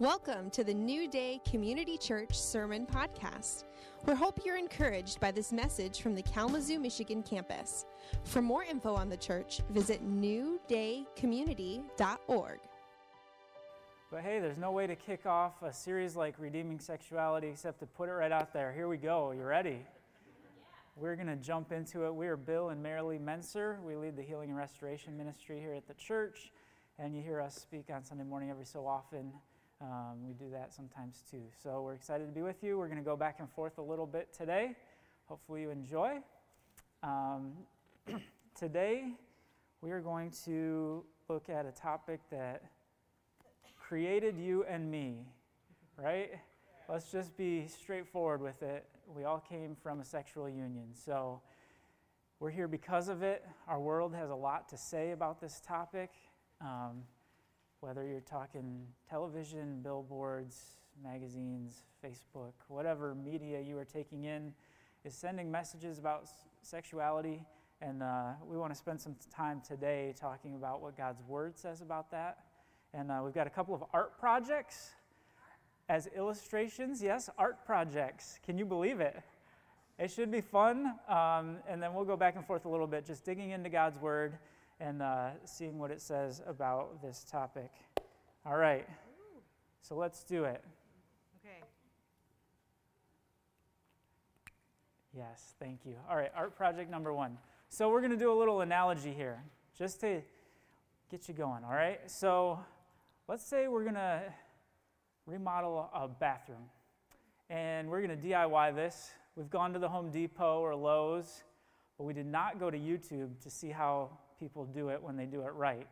Welcome to the New Day Community Church Sermon Podcast. We hope you're encouraged by this message from the Kalamazoo, Michigan campus. For more info on the church, visit newdaycommunity.org. But hey, there's no way to kick off a series like Redeeming Sexuality except to put it right out there. Here we go. You ready? We're going to jump into it. We are Bill and Marilee Menser. We lead the Healing and Restoration Ministry here at the church, and you hear us speak on Sunday morning every so often. Um, we do that sometimes too. So we're excited to be with you. We're going to go back and forth a little bit today. Hopefully, you enjoy. Um, today, we are going to look at a topic that created you and me, right? Let's just be straightforward with it. We all came from a sexual union. So we're here because of it. Our world has a lot to say about this topic. Um, whether you're talking television, billboards, magazines, Facebook, whatever media you are taking in is sending messages about sexuality. And uh, we want to spend some time today talking about what God's Word says about that. And uh, we've got a couple of art projects as illustrations. Yes, art projects. Can you believe it? It should be fun. Um, and then we'll go back and forth a little bit, just digging into God's Word and uh, seeing what it says about this topic. All right. So let's do it. Okay. Yes, thank you. All right, art project number one. So we're going to do a little analogy here, just to get you going, all right? So let's say we're going to remodel a bathroom and we're going to DIY this. We've gone to the Home Depot or Lowe's, but we did not go to YouTube to see how people do it when they do it right.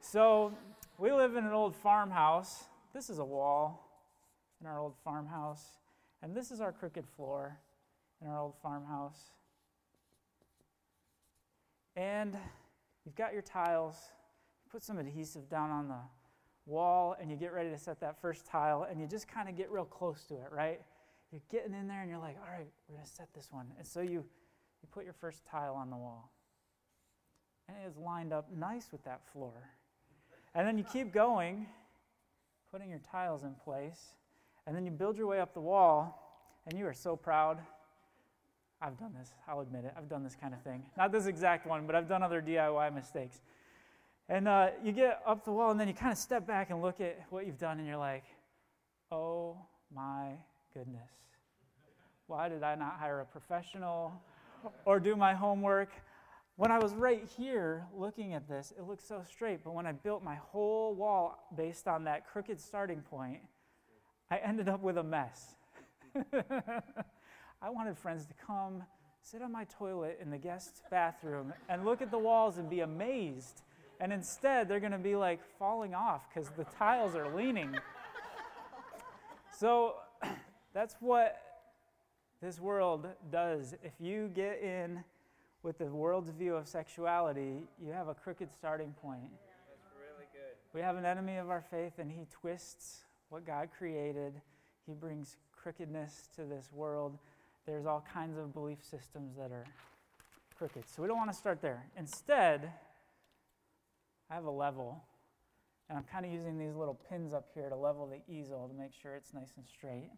So we live in an old farmhouse. This is a wall in our old farmhouse, and this is our crooked floor in our old farmhouse. And you've got your tiles, You put some adhesive down on the wall and you get ready to set that first tile and you just kind of get real close to it, right? You're getting in there and you're like, all right, we're going to set this one. And so you, you put your first tile on the wall. And it is lined up nice with that floor. And then you keep going, putting your tiles in place. And then you build your way up the wall and you are so proud. I've done this, I'll admit it. I've done this kind of thing. Not this exact one, but I've done other DIY mistakes. And uh, you get up the wall, and then you kind of step back and look at what you've done, and you're like, oh my goodness. Why did I not hire a professional or do my homework? When I was right here looking at this, it looked so straight, but when I built my whole wall based on that crooked starting point, I ended up with a mess. I wanted friends to come, sit on my toilet in the guest bathroom, and look at the walls and be amazed and instead, they're going to be like falling off because the tiles are leaning. So that's what this world does. If you get in with the world's view of sexuality, you have a crooked starting point. That's really good. We have an enemy of our faith, and he twists what God created. He brings crookedness to this world. There's all kinds of belief systems that are crooked. So we don't want to start there. Instead, I have a level, and I'm kind of using these little pins up here to level the easel to make sure it's nice and straight.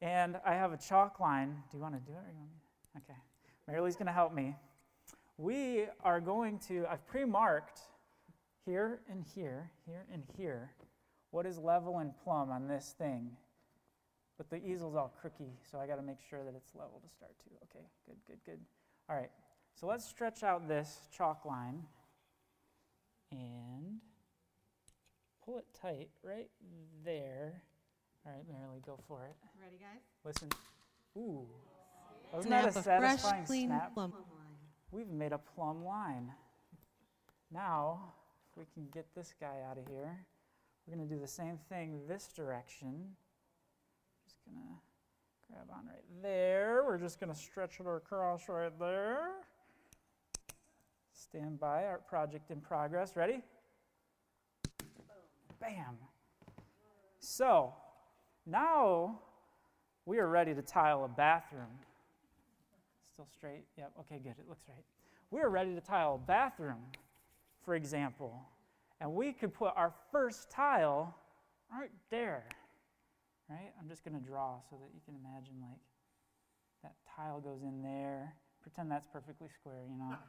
And I have a chalk line. Do you want to do it? Or you want me? Okay. Marilee's going to help me. We are going to, I've pre marked here and here, here and here, what is level and plumb on this thing. But the easel's all crooky, so I got to make sure that it's level to start to. Okay, good, good, good. All right, so let's stretch out this chalk line and pull it tight right there. All right, Marilee, go for it. Ready, guys? Listen. Ooh. Oh, Wasn't that a Snap satisfying fresh, clean snap? plumb line. We've made a plumb line. Now, if we can get this guy out of here, we're going to do the same thing this direction. Just going to grab on right there. We're just going to stretch it across right there. Stand by, our project in progress. Ready? Bam. So, now we are ready to tile a bathroom. Still straight? Yep, okay, good. It looks right. We are ready to tile a bathroom, for example. And we could put our first tile right there. Right? I'm just going to draw so that you can imagine like that tile goes in there. Pretend that's perfectly square, you know.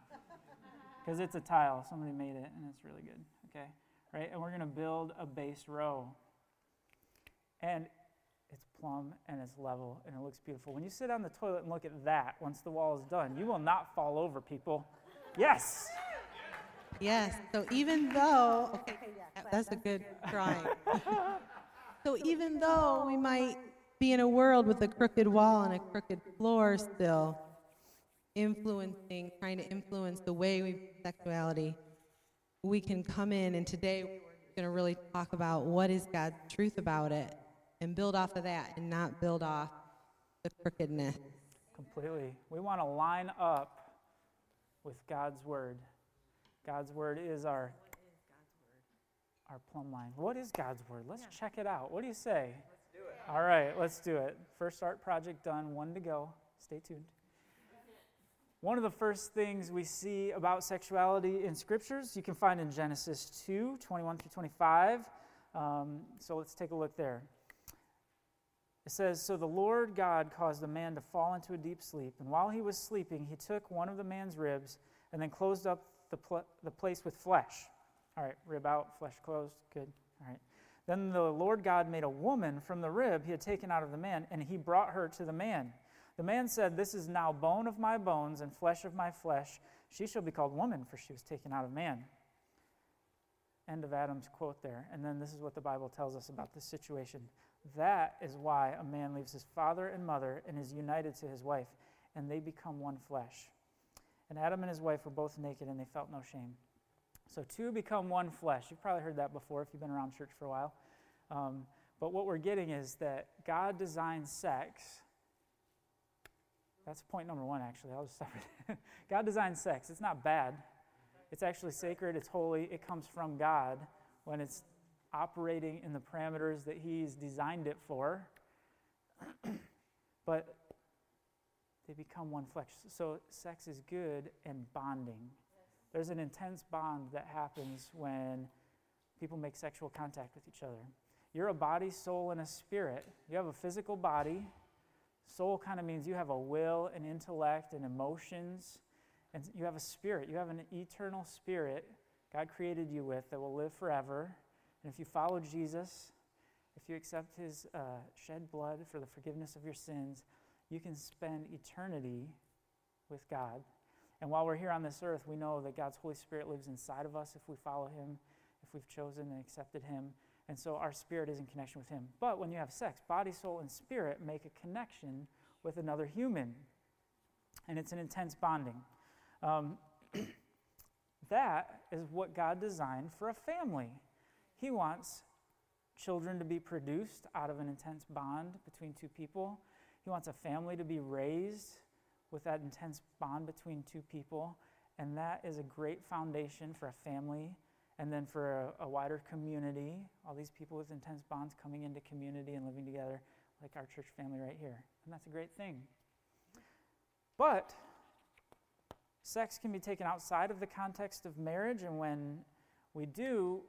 Because it's a tile. Somebody made it and it's really good. Okay? Right? And we're going to build a base row. And it's plumb and it's level and it looks beautiful. When you sit on the toilet and look at that once the wall is done, you will not fall over, people. Yes. Yes. So even though, okay, that's a good drawing. so even though we might be in a world with a crooked wall and a crooked floor still, influencing, trying to influence the way we sexuality, we can come in and today we're going to really talk about what is God's truth about it and build off of that and not build off the crookedness. Completely. We want to line up with God's word. God's word is our our plumb line. What is God's word? Let's yeah. check it out. What do you say? Let's do it. All right, let's do it. First art project done, one to go. Stay tuned. One of the first things we see about sexuality in scriptures you can find in Genesis 2 21 through 25. Um, so let's take a look there. It says, So the Lord God caused the man to fall into a deep sleep, and while he was sleeping, he took one of the man's ribs and then closed up the, pl- the place with flesh. All right, rib out, flesh closed. Good. All right. Then the Lord God made a woman from the rib he had taken out of the man, and he brought her to the man. The man said, This is now bone of my bones and flesh of my flesh. She shall be called woman, for she was taken out of man. End of Adam's quote there. And then this is what the Bible tells us about this situation. That is why a man leaves his father and mother and is united to his wife, and they become one flesh. And Adam and his wife were both naked, and they felt no shame. So, two become one flesh. You've probably heard that before if you've been around church for a while. Um, but what we're getting is that God designed sex. That's point number one, actually. I'll just stop it. God designed sex. It's not bad. It's actually sacred. It's holy. It comes from God when it's operating in the parameters that He's designed it for. but they become one flesh. So sex is good and bonding. There's an intense bond that happens when people make sexual contact with each other. You're a body, soul, and a spirit. You have a physical body. Soul kind of means you have a will and intellect and emotions. And you have a spirit. You have an eternal spirit God created you with that will live forever. And if you follow Jesus, if you accept his uh, shed blood for the forgiveness of your sins, you can spend eternity with God and while we're here on this earth, we know that God's Holy Spirit lives inside of us if we follow Him, if we've chosen and accepted Him. And so our spirit is in connection with Him. But when you have sex, body, soul, and spirit make a connection with another human. And it's an intense bonding. Um, that is what God designed for a family. He wants children to be produced out of an intense bond between two people. He wants a family to be raised with that intense bond between two people. And that is a great foundation for a family and then for a, a, wider community. All these people with intense bonds coming into community and living together, like our church family right here. And that's a great thing. But sex can be taken outside of the context of marriage, and when we do,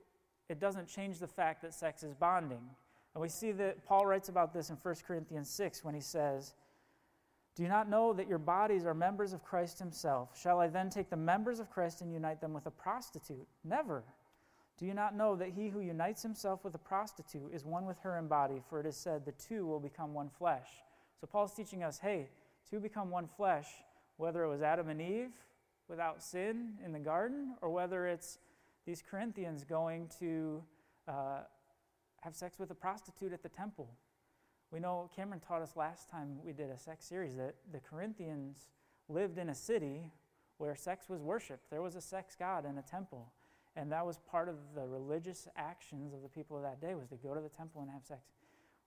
it doesn't change the fact that sex is bonding. And we see that Paul writes about this in 1 Corinthians 6 when he says, do you not know that your bodies are members of Christ Himself? Shall I then take the members of Christ and unite them with a prostitute? Never. Do you not know that he who unites himself with a prostitute is one with her in body? For it is said, the two will become one flesh. So Paul's teaching us hey, two become one flesh, whether it was Adam and Eve without sin in the garden, or whether it's these Corinthians going to uh, have sex with a prostitute at the temple. We know Cameron taught us last time we did a sex series that the Corinthians lived in a city where sex was worshiped. There was a sex god in a temple. And that was part of the religious actions of the people of that day was to go to the temple and have sex,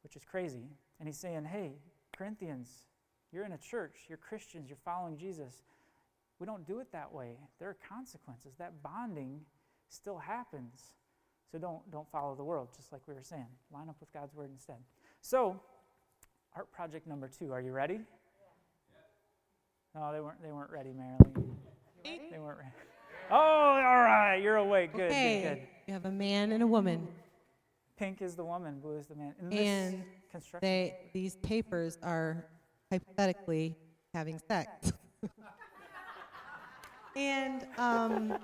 which is crazy. And he's saying, hey, Corinthians, you're in a church, you're Christians, you're following Jesus. We don't do it that way. There are consequences. That bonding still happens. So don't, don't follow the world, just like we were saying. Line up with God's word instead. So, art project number two. Are you ready? No, they weren't. They weren't ready, Marilyn. They weren't ready. Oh, all right. You're awake. Good. Okay. Good. good. You have a man and a woman. Pink is the woman, blue is the man. In this And construction, they these papers are hypothetically having sex. and um,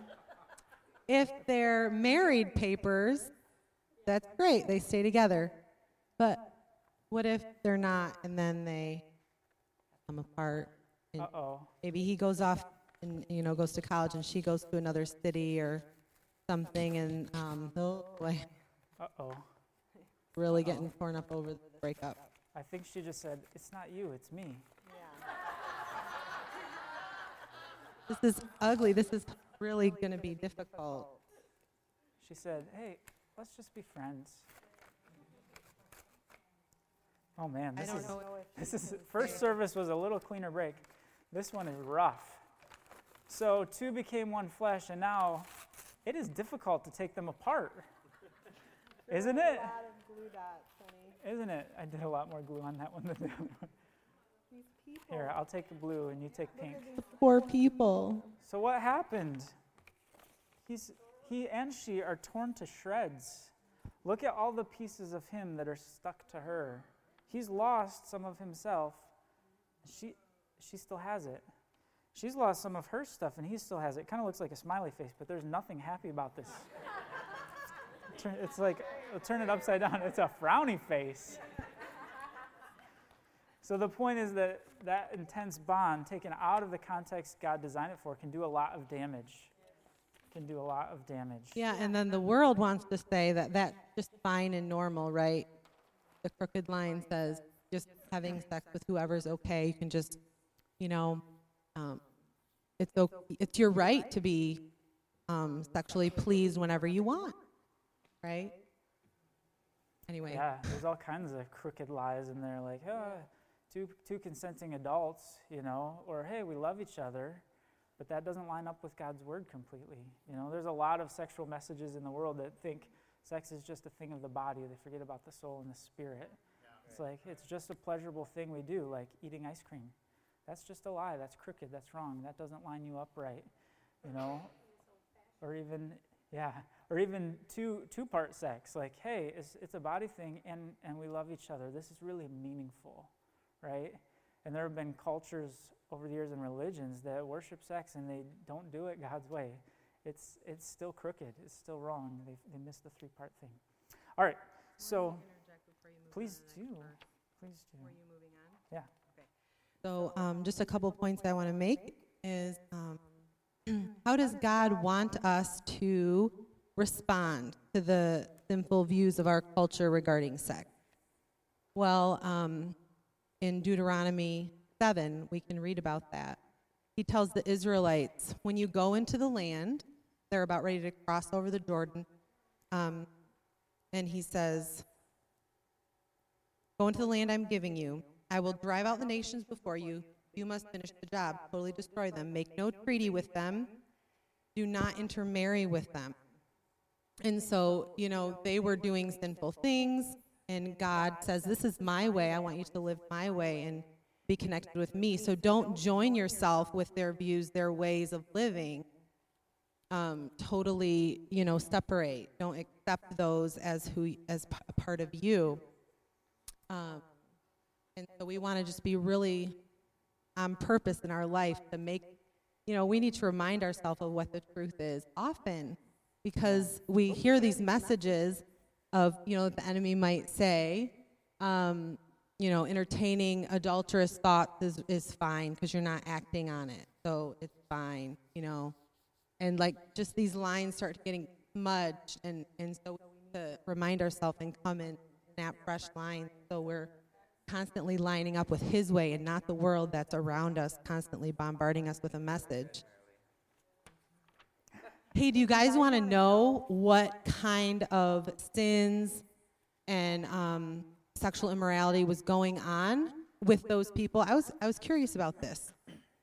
if they're married papers, that's great. They stay together. But what if they're not and then they come apart? And uh oh. maybe he goes off and you know goes to college and she goes to another city or something and um, oh boy, Uh oh. really getting torn up over the breakup. I think she just said, It's not you, it's me. This is ugly. This is really going to be difficult. She said, Hey, let's just be friends. Oh man, this is this is first service was a little cleaner break. This one is rough. So two became one flesh, and now it is difficult to take them apart. Isn't it? Isn't it? I did a lot more glue on that one than the other one. Here, I'll take the blue and you take pink. The Poor people. So what happened? He's he and she are torn to shreds. Look at all the pieces of him that are stuck to her. He's lost some of himself. She she still has it. She's lost some of her stuff and he still has it. It kind of looks like a smiley face, but there's nothing happy about this. Turn- It's like I'll turn it upside down. It's a frowny face. So the point is that that intense bond, taken out of the context God designed it for, can do a lot of damage. Can do a lot of damage. Yeah, and then the world wants to say that that's just fine and normal, right? The crooked line says just having sex with whoever's okay. You can just, you know, um, it's okay, it's your right to be um, sexually pleased whenever you want, right? Anyway, Yeah, there's all kinds of crooked lies in there, like, oh, two, two consenting adults, you know, or hey, we love each other, but that doesn't line up with God's word completely. You know, there's a lot of sexual messages in the world that think sex is just a thing of the body. They forget about the soul and the spirit. It's like, it's just a pleasurable thing we do, like eating ice cream. That's just a lie. That's crooked. That's wrong. That doesn't line you up right, you know? Or even, yeah, or even two two part sex. Like, hey, it's, it's a body thing, and and we love each other. This is really meaningful, right? And there have been cultures over the years and religions that worship sex and they don't do it God's way. It's it's still crooked. It's still wrong. They they miss the three part thing. All right, so please do, please do. Yeah. So, um, just a couple points I want to make is um, how does God want us to respond to the sinful views of our culture regarding sex? Well, um, in Deuteronomy 7, we can read about that. He tells the Israelites, when you go into the land, they're about ready to cross over the Jordan, um, and he says, Go into the land I'm giving you. I will drive out the nations before you. You must finish the job, totally destroy them. Make no treaty with them. Do not intermarry with them. And so, you know, they were doing sinful things, and God says, This is my way. I want you to live my way and be connected with me. So don't join yourself with their views, their ways of living. Um, totally, you know, separate. Don't accept those as who as part of you. Um, and so we want to just be really on purpose in our life to make, you know, we need to remind ourselves of what the truth is often because we hear these messages of, you know, the enemy might say, um, you know, entertaining adulterous thoughts is, is fine because you're not acting on it. So it's fine, you know. And like just these lines start getting smudged. And, and so we need to remind ourselves and come and snap fresh lines so we're constantly lining up with his way and not the world that's around us, constantly bombarding us with a message. Hey, do you guys want to know what kind of sins and um, sexual immorality was going on with those people? I was, I was curious about this.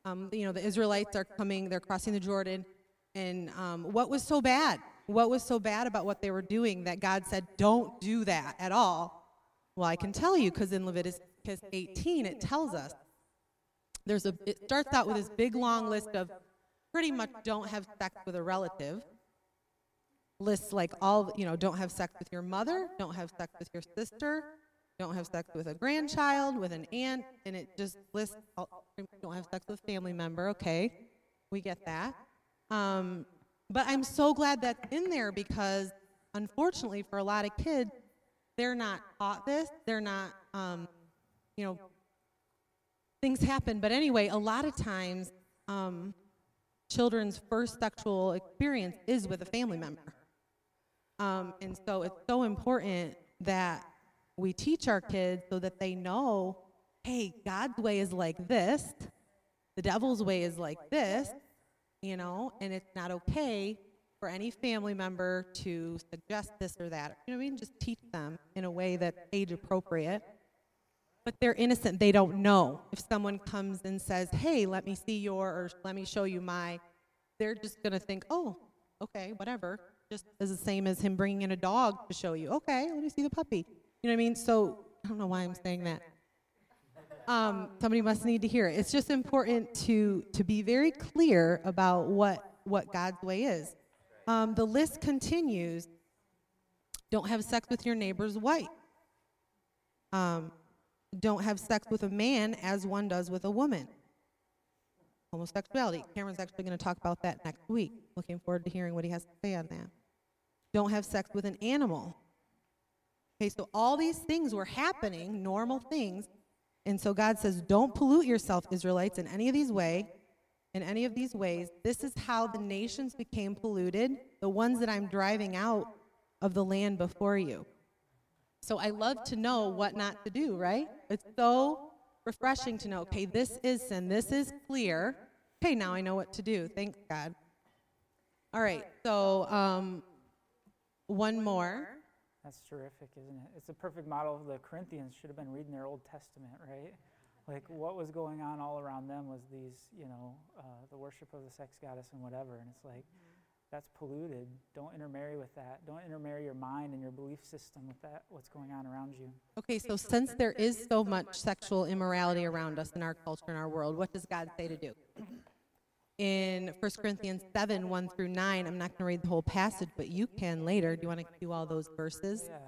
Um, you know, the Israelites are coming, they're crossing the Jordan, and um, what was so bad? What was so bad about what they were doing that God said, don't do that at all? Well, I can tell you because in Leviticus 18 it tells us. There's a it starts out with this big long list of pretty much don't have sex with a relative. lists like all, you know, don't have sex with your mother, don't have sex with your sister, don't have sex with a grandchild, with an aunt, and it just lists, all, don't have sex with a family member. Okay, we get that. Um, but I'm so glad that's in there because, unfortunately, for a lot of kids, they're not taught this. They're not, um, you know, things happen. But anyway, a lot of times, um, children's first sexual experience is with a family member. Um, and so it's so important that we teach our kids so that they know hey, God's way is like this, the devil's way is like this, you know, and it's not okay for any family member to suggest this or that. You know what I mean? Just teach them in a way that's age appropriate. But they're innocent. They don't know. If someone comes and says, hey, let me see your, or let me show you my, they're just going to think, oh, okay, whatever. Just as the same as him bringing in a dog to show you, okay, let me see the puppy. You know what I mean? So I don't know why I'm saying that. Um, somebody must need to hear it. It's just important to to be very clear about what what God's way is. Um, the list continues. Don't have sex with your neighbor's wife. Um, don't have sex with a man as one does with a woman. Homosexuality. Cameron's actually going to talk about that next week. Looking forward to hearing what he has to say on that. Don't have sex with an animal. Okay, so all these things were happening, normal things. And so God says, don't pollute yourself, Israelites, in any of these ways. In any of these ways, this is how the nations became polluted, the ones that I'm driving out of the land before you. So I love to know what not to do, right? It's so refreshing to know, okay, this is sin, this is clear. Okay, now I know what to do. Thanks, God. All right, so um, one more. That's terrific, isn't it? It's a perfect model. Of the Corinthians should have been reading their Old Testament, right? Like what was going on all around them was these, you know, uh, the worship of the sex goddess and whatever. And it's like, that's polluted. Don't intermarry with that. Don't intermarry your mind and your belief system with that, what's going on around you. Okay, so since there is so much sexual immorality around us in our culture and our world, what does God say to do? in 1 Corinthians 7 1 through 9. I'm not going to read the whole passage, but you can later. Do you want to do all those verses? Yeah.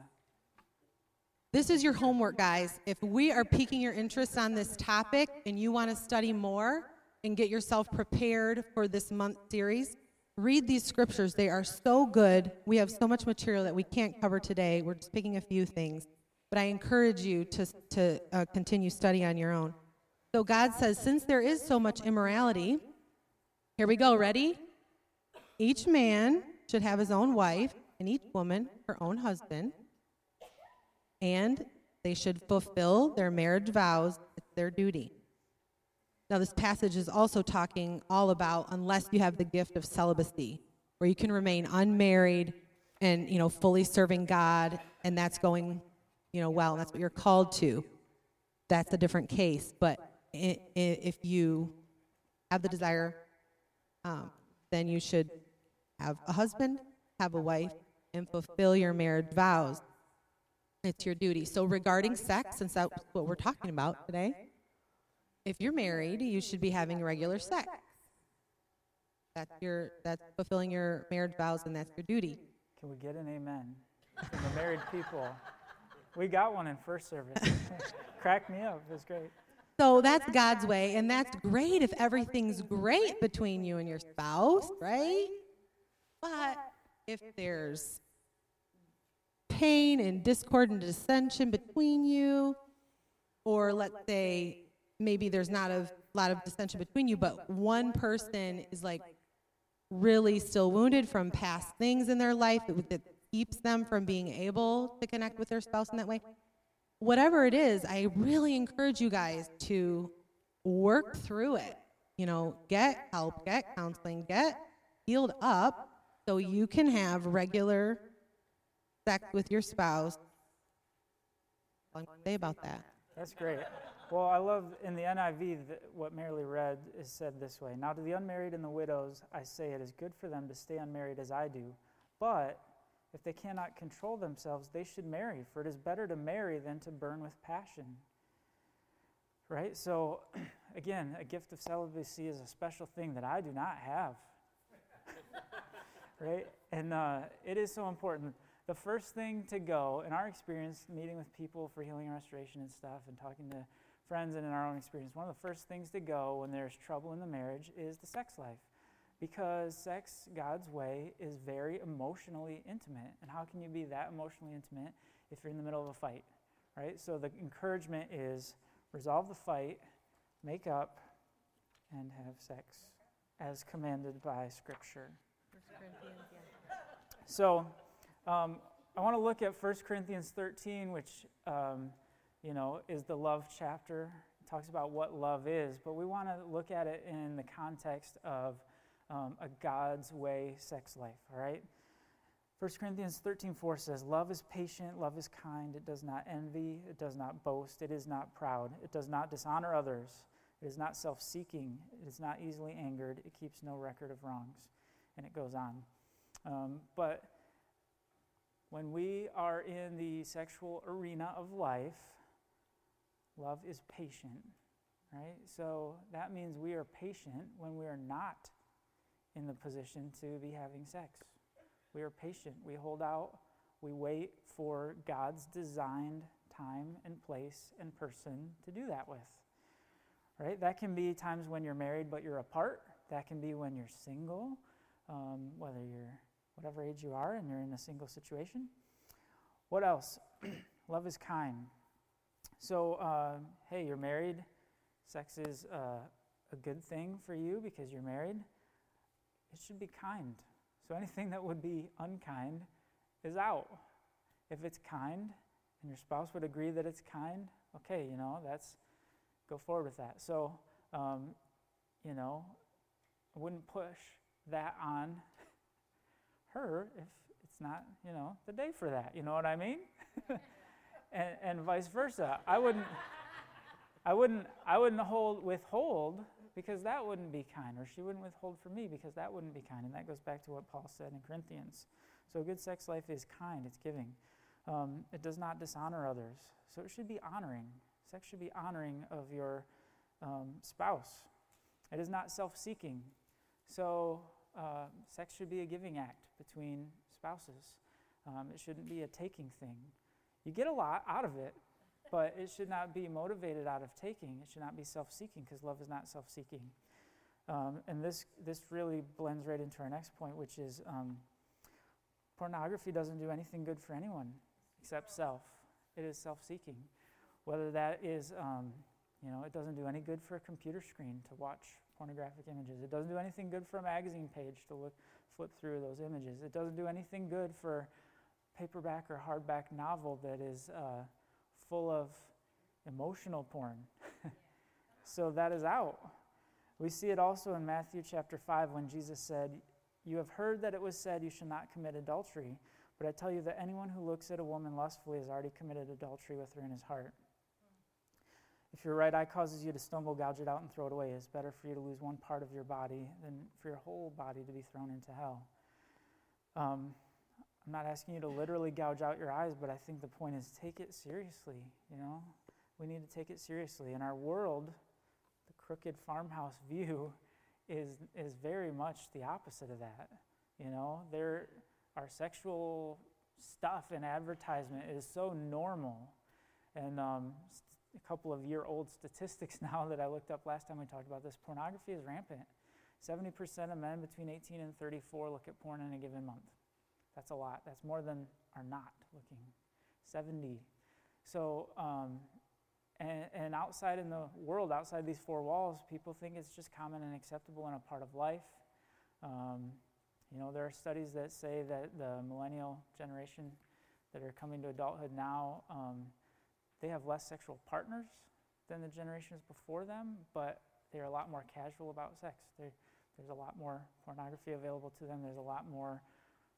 This is your homework, guys. If we are piquing your interest on this topic and you want to study more and get yourself prepared for this month series, read these scriptures. They are so good. We have so much material that we can't cover today. We're just picking a few things. But I encourage you to, to uh, continue study on your own. So God says, since there is so much immorality, here we go. Ready? Each man should have his own wife, and each woman her own husband. And they should fulfill their marriage vows. It's their duty. Now, this passage is also talking all about unless you have the gift of celibacy, where you can remain unmarried and, you know, fully serving God, and that's going, you know, well, and that's what you're called to. That's a different case. But if you have the desire um, then you should have a husband, have a wife, and fulfill your marriage vows. It's your duty. So, regarding sex, since that's what we're talking about today, if you're married, you should be having regular sex. That's your that's fulfilling your marriage vows, and that's your duty. Can we get an amen from the married people? We got one in first service. Crack me up. It's great. So that's God's way, and that's great if everything's great between you and your spouse, right? But if there's pain and discord and dissension between you, or let's say maybe there's not a lot of dissension between you, but one person is like really still wounded from past things in their life that, that keeps them from being able to connect with their spouse in that way, whatever it is, I really encourage you guys to work through it. You know, get help, get counseling, get healed up so you can have regular sex with your spouse. Say about that? That's great. Well, I love in the NIV what Marilee read is said this way Now, to the unmarried and the widows, I say it is good for them to stay unmarried as I do. But if they cannot control themselves, they should marry, for it is better to marry than to burn with passion. Right? So, again, a gift of celibacy is a special thing that I do not have. right? And uh, it is so important. The first thing to go, in our experience, meeting with people for healing and restoration and stuff, and talking to friends and in our own experience, one of the first things to go when there's trouble in the marriage is the sex life. Because sex, God's way, is very emotionally intimate. And how can you be that emotionally intimate if you're in the middle of a fight, right? So the encouragement is resolve the fight, make up, and have sex as commanded by Scripture. So um, I want to look at 1 Corinthians 13, which um, you know is the love chapter. It talks about what love is, but we want to look at it in the context of um, a God's way sex life. All right. 1 Corinthians 13:4 says, "Love is patient, love is kind, it does not envy, it does not boast, it is not proud, it does not dishonor others, it is not self-seeking, it is not easily angered, it keeps no record of wrongs." And it goes on. Um, but when we are in the sexual arena of life, love is patient, right? So that means we are patient when we are not in the position to be having sex. We are patient. We hold out. We wait for God's designed time and place and person to do that with. Right? That can be times when you're married but you're apart. That can be when you're single, um, whether you're whatever age you are and you're in a single situation. What else? Love is kind. So, uh, hey, you're married. Sex is uh, a good thing for you because you're married. It should be kind. So anything that would be unkind is out. If it's kind and your spouse would agree that it's kind, okay, you know, that's go forward with that. So, um, you know, I wouldn't push that on her if it's not, you know, the day for that. You know what I mean? and, and vice versa. I wouldn't, I wouldn't, I wouldn't hold withhold because that wouldn't be kind, or she wouldn't withhold for me because that wouldn't be kind. And that goes back to what Paul said in Corinthians. So a good sex life is kind, it's giving. Um, it does not dishonor others. So it should be honoring. Sex should be honoring of your um, spouse. It is not self seeking. So uh, sex should be a giving act between spouses. Um, it shouldn't be a taking thing. You get a lot out of it, but it should not be motivated out of taking. It should not be self seeking because love is not self seeking. Um, and this, this really blends right into our next point, which is um, pornography doesn't do anything good for anyone except self. It is self seeking. Whether that is, um, you know, it doesn't do any good for a computer screen to watch pornographic images. It doesn't do anything good for a magazine page to look, flip through those images. It doesn't do anything good for paperback or hardback novel that is uh, full of emotional porn. so that is out. We see it also in Matthew chapter 5 when Jesus said, You have heard that it was said you should not commit adultery, but I tell you that anyone who looks at a woman lustfully has already committed adultery with her in his heart. If your right eye causes you to stumble, gouge it out and throw it away. It's better for you to lose one part of your body than for your whole body to be thrown into hell. Um, I'm not asking you to literally gouge out your eyes, but I think the point is take it seriously, you know? We need to take it seriously. In our world, the crooked farmhouse view is, is very much the opposite of that. You know, there, our sexual stuff in advertisement is so normal. And um, a couple of year old statistics now that I looked up last time we talked about this pornography is rampant. 70% of men between 18 and 34 look at porn in a given month. That's a lot. That's more than are not looking. 70. So, um, and, and outside in the world, outside these four walls, people think it's just common and acceptable and a part of life. Um, you know, there are studies that say that the millennial generation that are coming to adulthood now, um, they have less sexual partners than the generations before them, but they're a lot more casual about sex. They're, there's a lot more pornography available to them. There's a lot more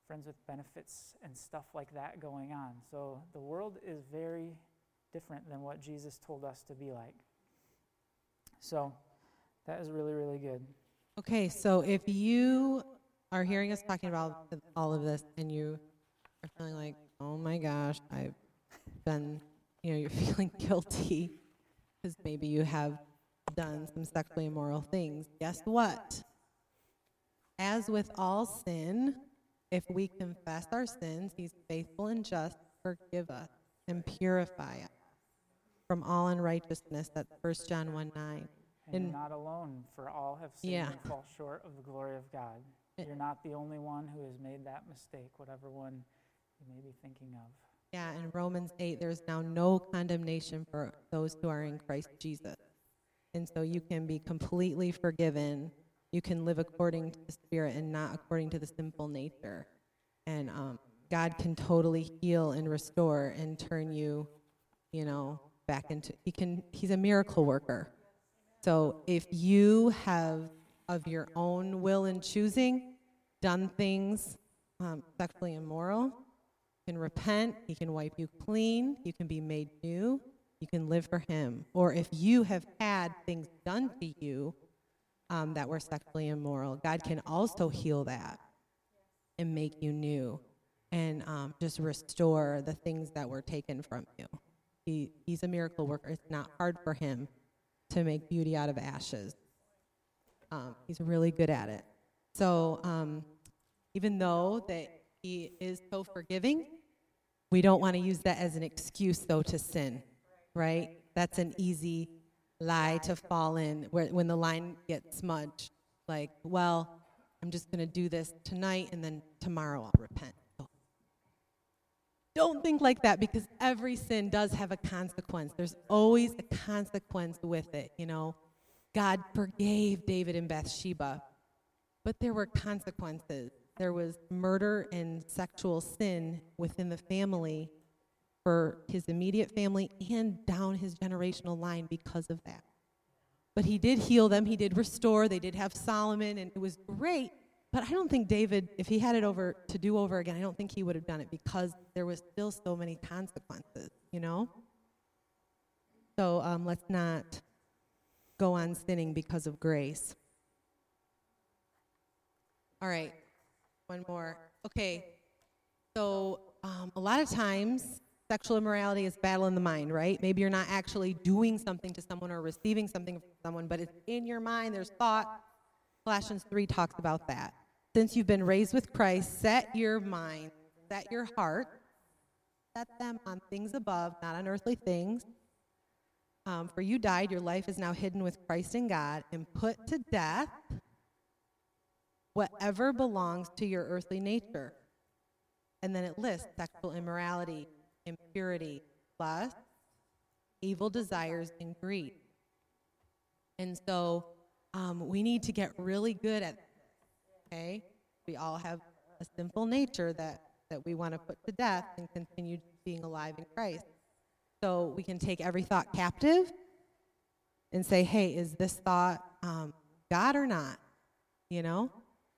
friends with benefits and stuff like that going on. So the world is very different than what Jesus told us to be like. So that is really, really good. Okay, so if you are hearing us talking about all of this and you are feeling like, oh my gosh, I've been, you know, you're feeling guilty because maybe you have done some sexually immoral things, guess what? As with all sin, if we confess our sins, He's faithful and just, forgive us and purify us from all unrighteousness. That's 1 John 1 9. And, And- you're not alone, for all have sinned Yeah. and fall short of the glory of God. You're not the only one who has made that mistake, whatever one you may be thinking of. Yeah, in Romans 8, there's now no condemnation for those who are in Christ Jesus. And so you can be completely forgiven. You can live according to the Spirit and not according to the sinful nature. And um, God can totally heal and restore and turn you, you know, back into. He can. He's a miracle worker. So if you have, of your own will and choosing, done things um, sexually immoral, you can repent, he can wipe you clean, you can be made new, you can live for him. Or if you have had things done to you um, that were sexually immoral, God can also heal that and make you new and um, just restore the things that were taken from you. He, he's a miracle worker. It's not hard for him to make beauty out of ashes. Um, he's really good at it. So um, even though that he is so forgiving, we don't want to use that as an excuse, though, to sin, right? That's an easy lie to fall in where, when the line gets smudged. Like, well, I'm just going to do this tonight and then tomorrow I'll repent. Don't think like that because every sin does have a consequence. There's always a consequence with it, you know. God forgave David and Bathsheba, but there were consequences. There was murder and sexual sin within the family for his immediate family and down his generational line because of that. But he did heal them, he did restore, they did have Solomon, and it was great. But I don't think David, if he had it over to do over again, I don't think he would have done it because there was still so many consequences, you know? So um, let's not go on sinning because of grace. All right, one more. Okay, so um, a lot of times sexual immorality is battle in the mind, right? Maybe you're not actually doing something to someone or receiving something from someone, but it's in your mind, there's thought. Colossians 3 talks about that. Since you've been raised with Christ, set your mind, set your heart, set them on things above, not on earthly things. Um, for you died, your life is now hidden with Christ in God, and put to death whatever belongs to your earthly nature. And then it lists sexual immorality, impurity, lust, evil desires, and greed. And so um, we need to get really good at okay? We all have a sinful nature that, that we want to put to death and continue being alive in Christ. So we can take every thought captive and say, hey, is this thought um, God or not? You know?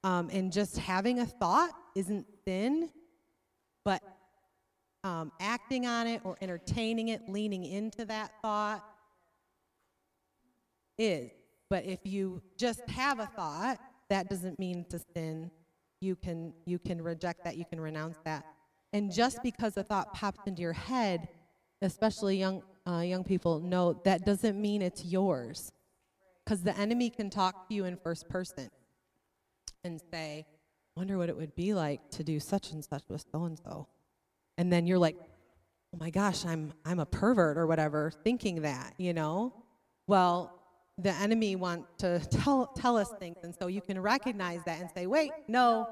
Um, and just having a thought isn't sin, um, acting on it or entertaining it, leaning into that thought is. But if you just have a thought, that doesn't mean to sin. You can you can reject that, you can renounce that. And just because a thought pops into your head, especially young uh, young people know that doesn't mean it's yours. Because the enemy can talk to you in first person and say, "Wonder what it would be like to do such and such with so and so," and then you're like, "Oh my gosh, I'm I'm a pervert or whatever," thinking that, you know. Well, the enemy want to tell tell us things, and so you can recognize that and say, "Wait, no."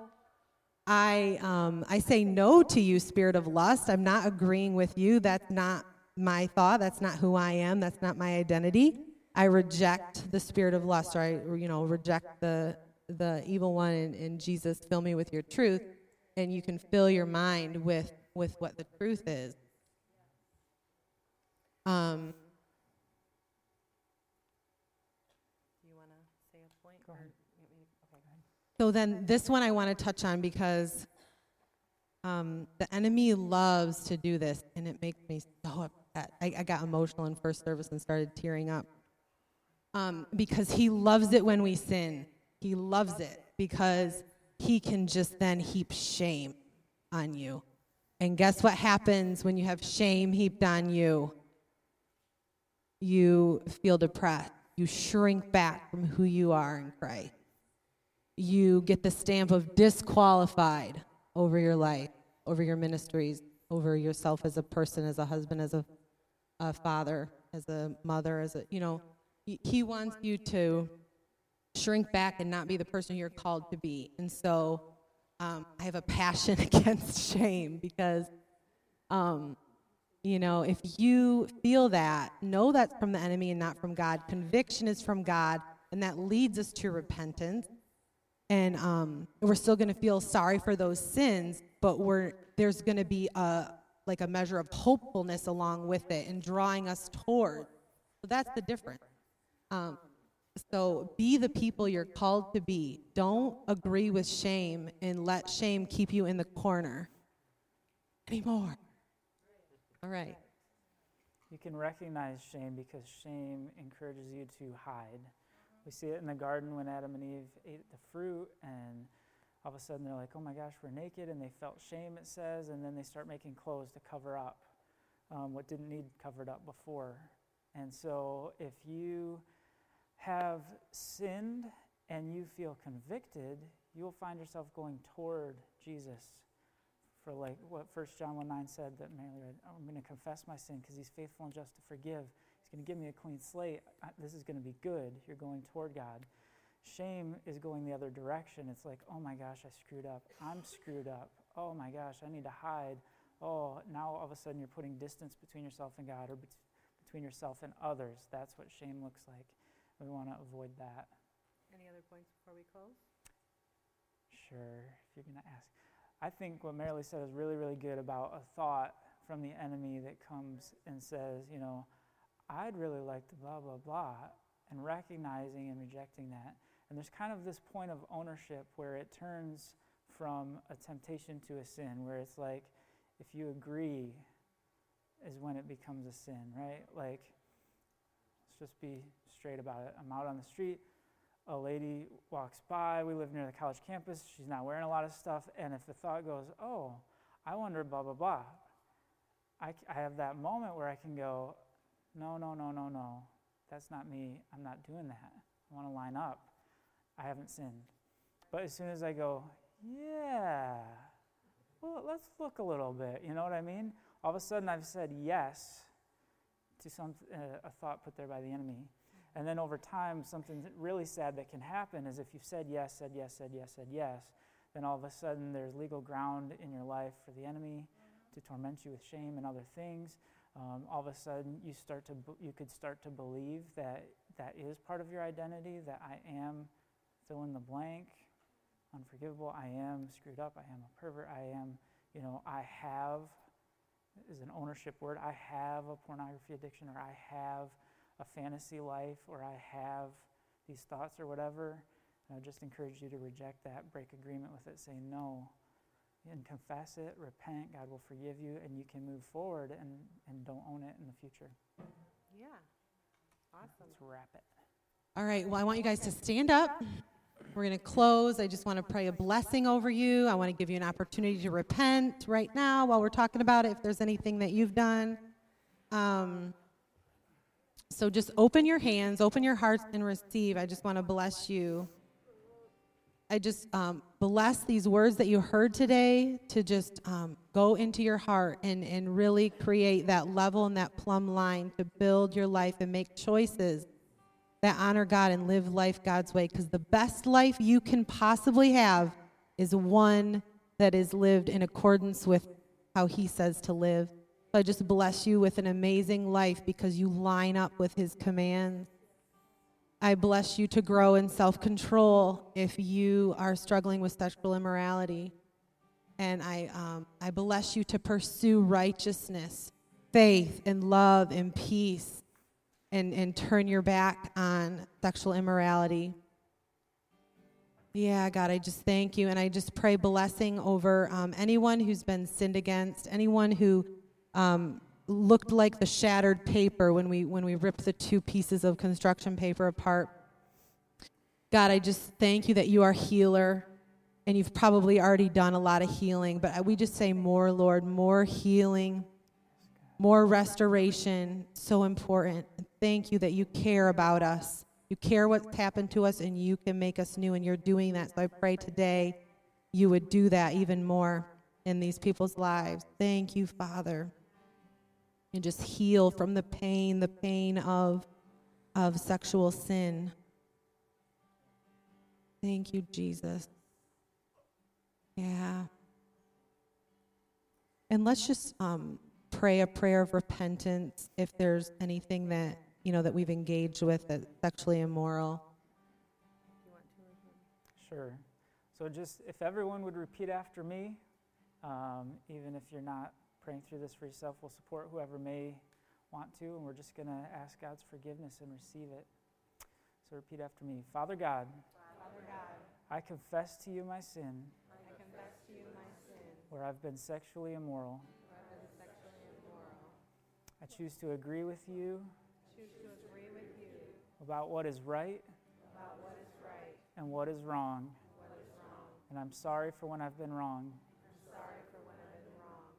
I um, I say no to you, spirit of lust. I'm not agreeing with you. That's not my thought. That's not who I am. That's not my identity. I reject the spirit of lust, or I you know reject the the evil one. And, and Jesus, fill me with your truth, and you can fill your mind with with what the truth is. Um, Go ahead. So then, this one I want to touch on because um, the enemy loves to do this, and it makes me so upset. I, I got emotional in first service and started tearing up um, because he loves it when we sin. He loves it because he can just then heap shame on you. And guess what happens when you have shame heaped on you? You feel depressed. You shrink back from who you are in Christ you get the stamp of disqualified. over your life, over your ministries, over yourself as a person, as a husband, as a, a father, as a mother, as a, you know, he, he wants you to shrink back and not be the person you're called to be. And so um, I have a passion against shame because, um, you know, if you feel that, know that's from the enemy and not from God. Conviction is from God, and that leads us to repentance. And um, we're still going to feel sorry for those sins, but we're there's going to be a like a measure of hopefulness along with it and drawing us toward. So that's the difference. Um, so be the people you're called to be. Don't agree with shame and let shame keep you in the corner anymore. All right. You can recognize shame because shame encourages you to hide. We see it in the garden when Adam and Eve ate the fruit, and all of a sudden they're like, oh my gosh, we're naked, and they felt shame, it says, and then they start making clothes to cover up um, what didn't need covered up before. And so if you have sinned and you feel convicted, you'll find yourself going toward Jesus for like what 1 John 1 9 said that Mary read, I'm going to confess my sin because he's faithful and just to forgive. He's going to give me a clean slate. This is going to be good. You're going toward God. Shame is going the other direction. It's like, oh my gosh, I screwed up. I'm screwed up. Oh my gosh, I need to hide. Oh, now all of a sudden you're putting distance between yourself and God or between yourself and others. That's what shame looks like. We want to avoid that. Any other points before we close? Sure, if you're going to ask. I think what Marilee said is really, really good about a thought from the enemy that comes and says, you know, I'd really like to blah, blah, blah, and recognizing and rejecting that. And there's kind of this point of ownership where it turns from a temptation to a sin, where it's like, if you agree, is when it becomes a sin, right? Like, just be straight about it. I'm out on the street, a lady walks by. We live near the college campus. She's not wearing a lot of stuff. And if the thought goes, oh, I wonder, blah, blah, blah, I, I have that moment where I can go, no, no, no, no, no. That's not me. I'm not doing that. I want to line up. I haven't sinned. But as soon as I go, yeah, well, let's look a little bit. You know what I mean? All of a sudden, I've said yes to some uh, a thought put there by the enemy. And then over time, something really sad that can happen is if you've said yes, said yes, said yes, said yes, then all of a sudden there's legal ground in your life for the enemy to torment you with shame and other things. Um, all of a sudden, you start to you could start to believe that that is part of your identity. That I am fill in the blank, unforgivable. I am screwed up. I am a pervert. I am, you know, I have is an ownership word. I have a pornography addiction, or I have a fantasy life or I have these thoughts or whatever. And I just encourage you to reject that, break agreement with it, say no, and confess it, repent. God will forgive you, and you can move forward and, and don't own it in the future. Yeah. Awesome. Let's wrap it. All right. Well, I want you guys to stand up. We're going to close. I just want to pray a blessing over you. I want to give you an opportunity to repent right now while we're talking about it, if there's anything that you've done. Um, so just open your hands, open your hearts, and receive. I just want to bless you. I just um, bless these words that you heard today to just um, go into your heart and, and really create that level and that plumb line to build your life and make choices that honor God and live life God's way. Because the best life you can possibly have is one that is lived in accordance with how He says to live. So I just bless you with an amazing life because you line up with his commands. I bless you to grow in self control if you are struggling with sexual immorality. And I, um, I bless you to pursue righteousness, faith, and love and peace, and, and turn your back on sexual immorality. Yeah, God, I just thank you. And I just pray blessing over um, anyone who's been sinned against, anyone who um, looked like the shattered paper when we when we ripped the two pieces of construction paper apart. God, I just thank you that you are healer and you've probably already done a lot of healing, but we just say more, Lord, more healing, more restoration, so important. Thank you that you care about us. You care what's happened to us and you can make us new and you're doing that. So I pray today you would do that even more in these people's lives. Thank you, Father. And just heal from the pain, the pain of, of sexual sin. Thank you, Jesus. Yeah. And let's just um, pray a prayer of repentance if there's anything that you know that we've engaged with that's sexually immoral. Sure. So just if everyone would repeat after me, um, even if you're not praying through this for yourself, we'll support whoever may want to, and we're just going to ask God's forgiveness and receive it. So repeat after me. Father God, Father God, I confess to you my sin. I confess to you my sin. Where I've been sexually immoral. Where I've been sexually immoral. I choose to agree with you. Choose to agree with you. About what is right. About what is right. And what is wrong. What is wrong. And I'm sorry for when I've been wrong. I'm sorry for when I've been wrong.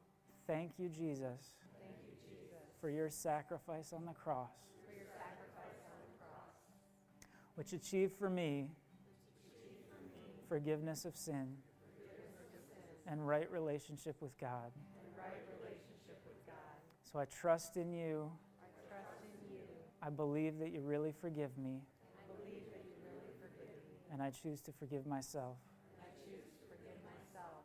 Thank you, Jesus. Thank you, Jesus. For your sacrifice on the cross. For your sacrifice on the cross. Which achieved for me forgiveness of sin, and right relationship with God. Right relationship with God. So I trust in you. I trust in you. I believe that you really forgive me. I believe that you really forgive me. And I choose to forgive myself. And I choose to forgive myself.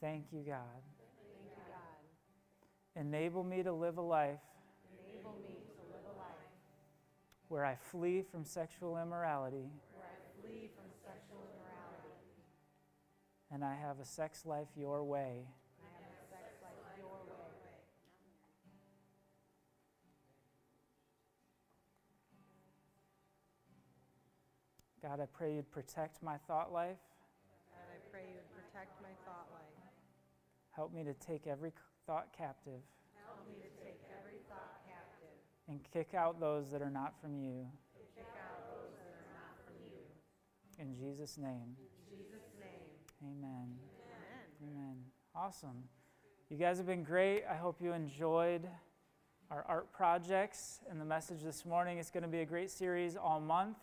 Thank you, God. Thank you, God. Enable me to live a life. Enable me to live a life. Where I flee from sexual immorality. Where I flee from sexual immorality. And I have a sex life your way. God, I pray you'd protect my thought life. God, I pray you would protect my thought life. Help me to take every thought captive. Help me to take every thought captive. And kick out those that are not from you. Kick out those that are not from you. In Jesus' name. In Jesus' name. Amen. Amen. Amen. Awesome. You guys have been great. I hope you enjoyed our art projects and the message this morning. It's going to be a great series all month.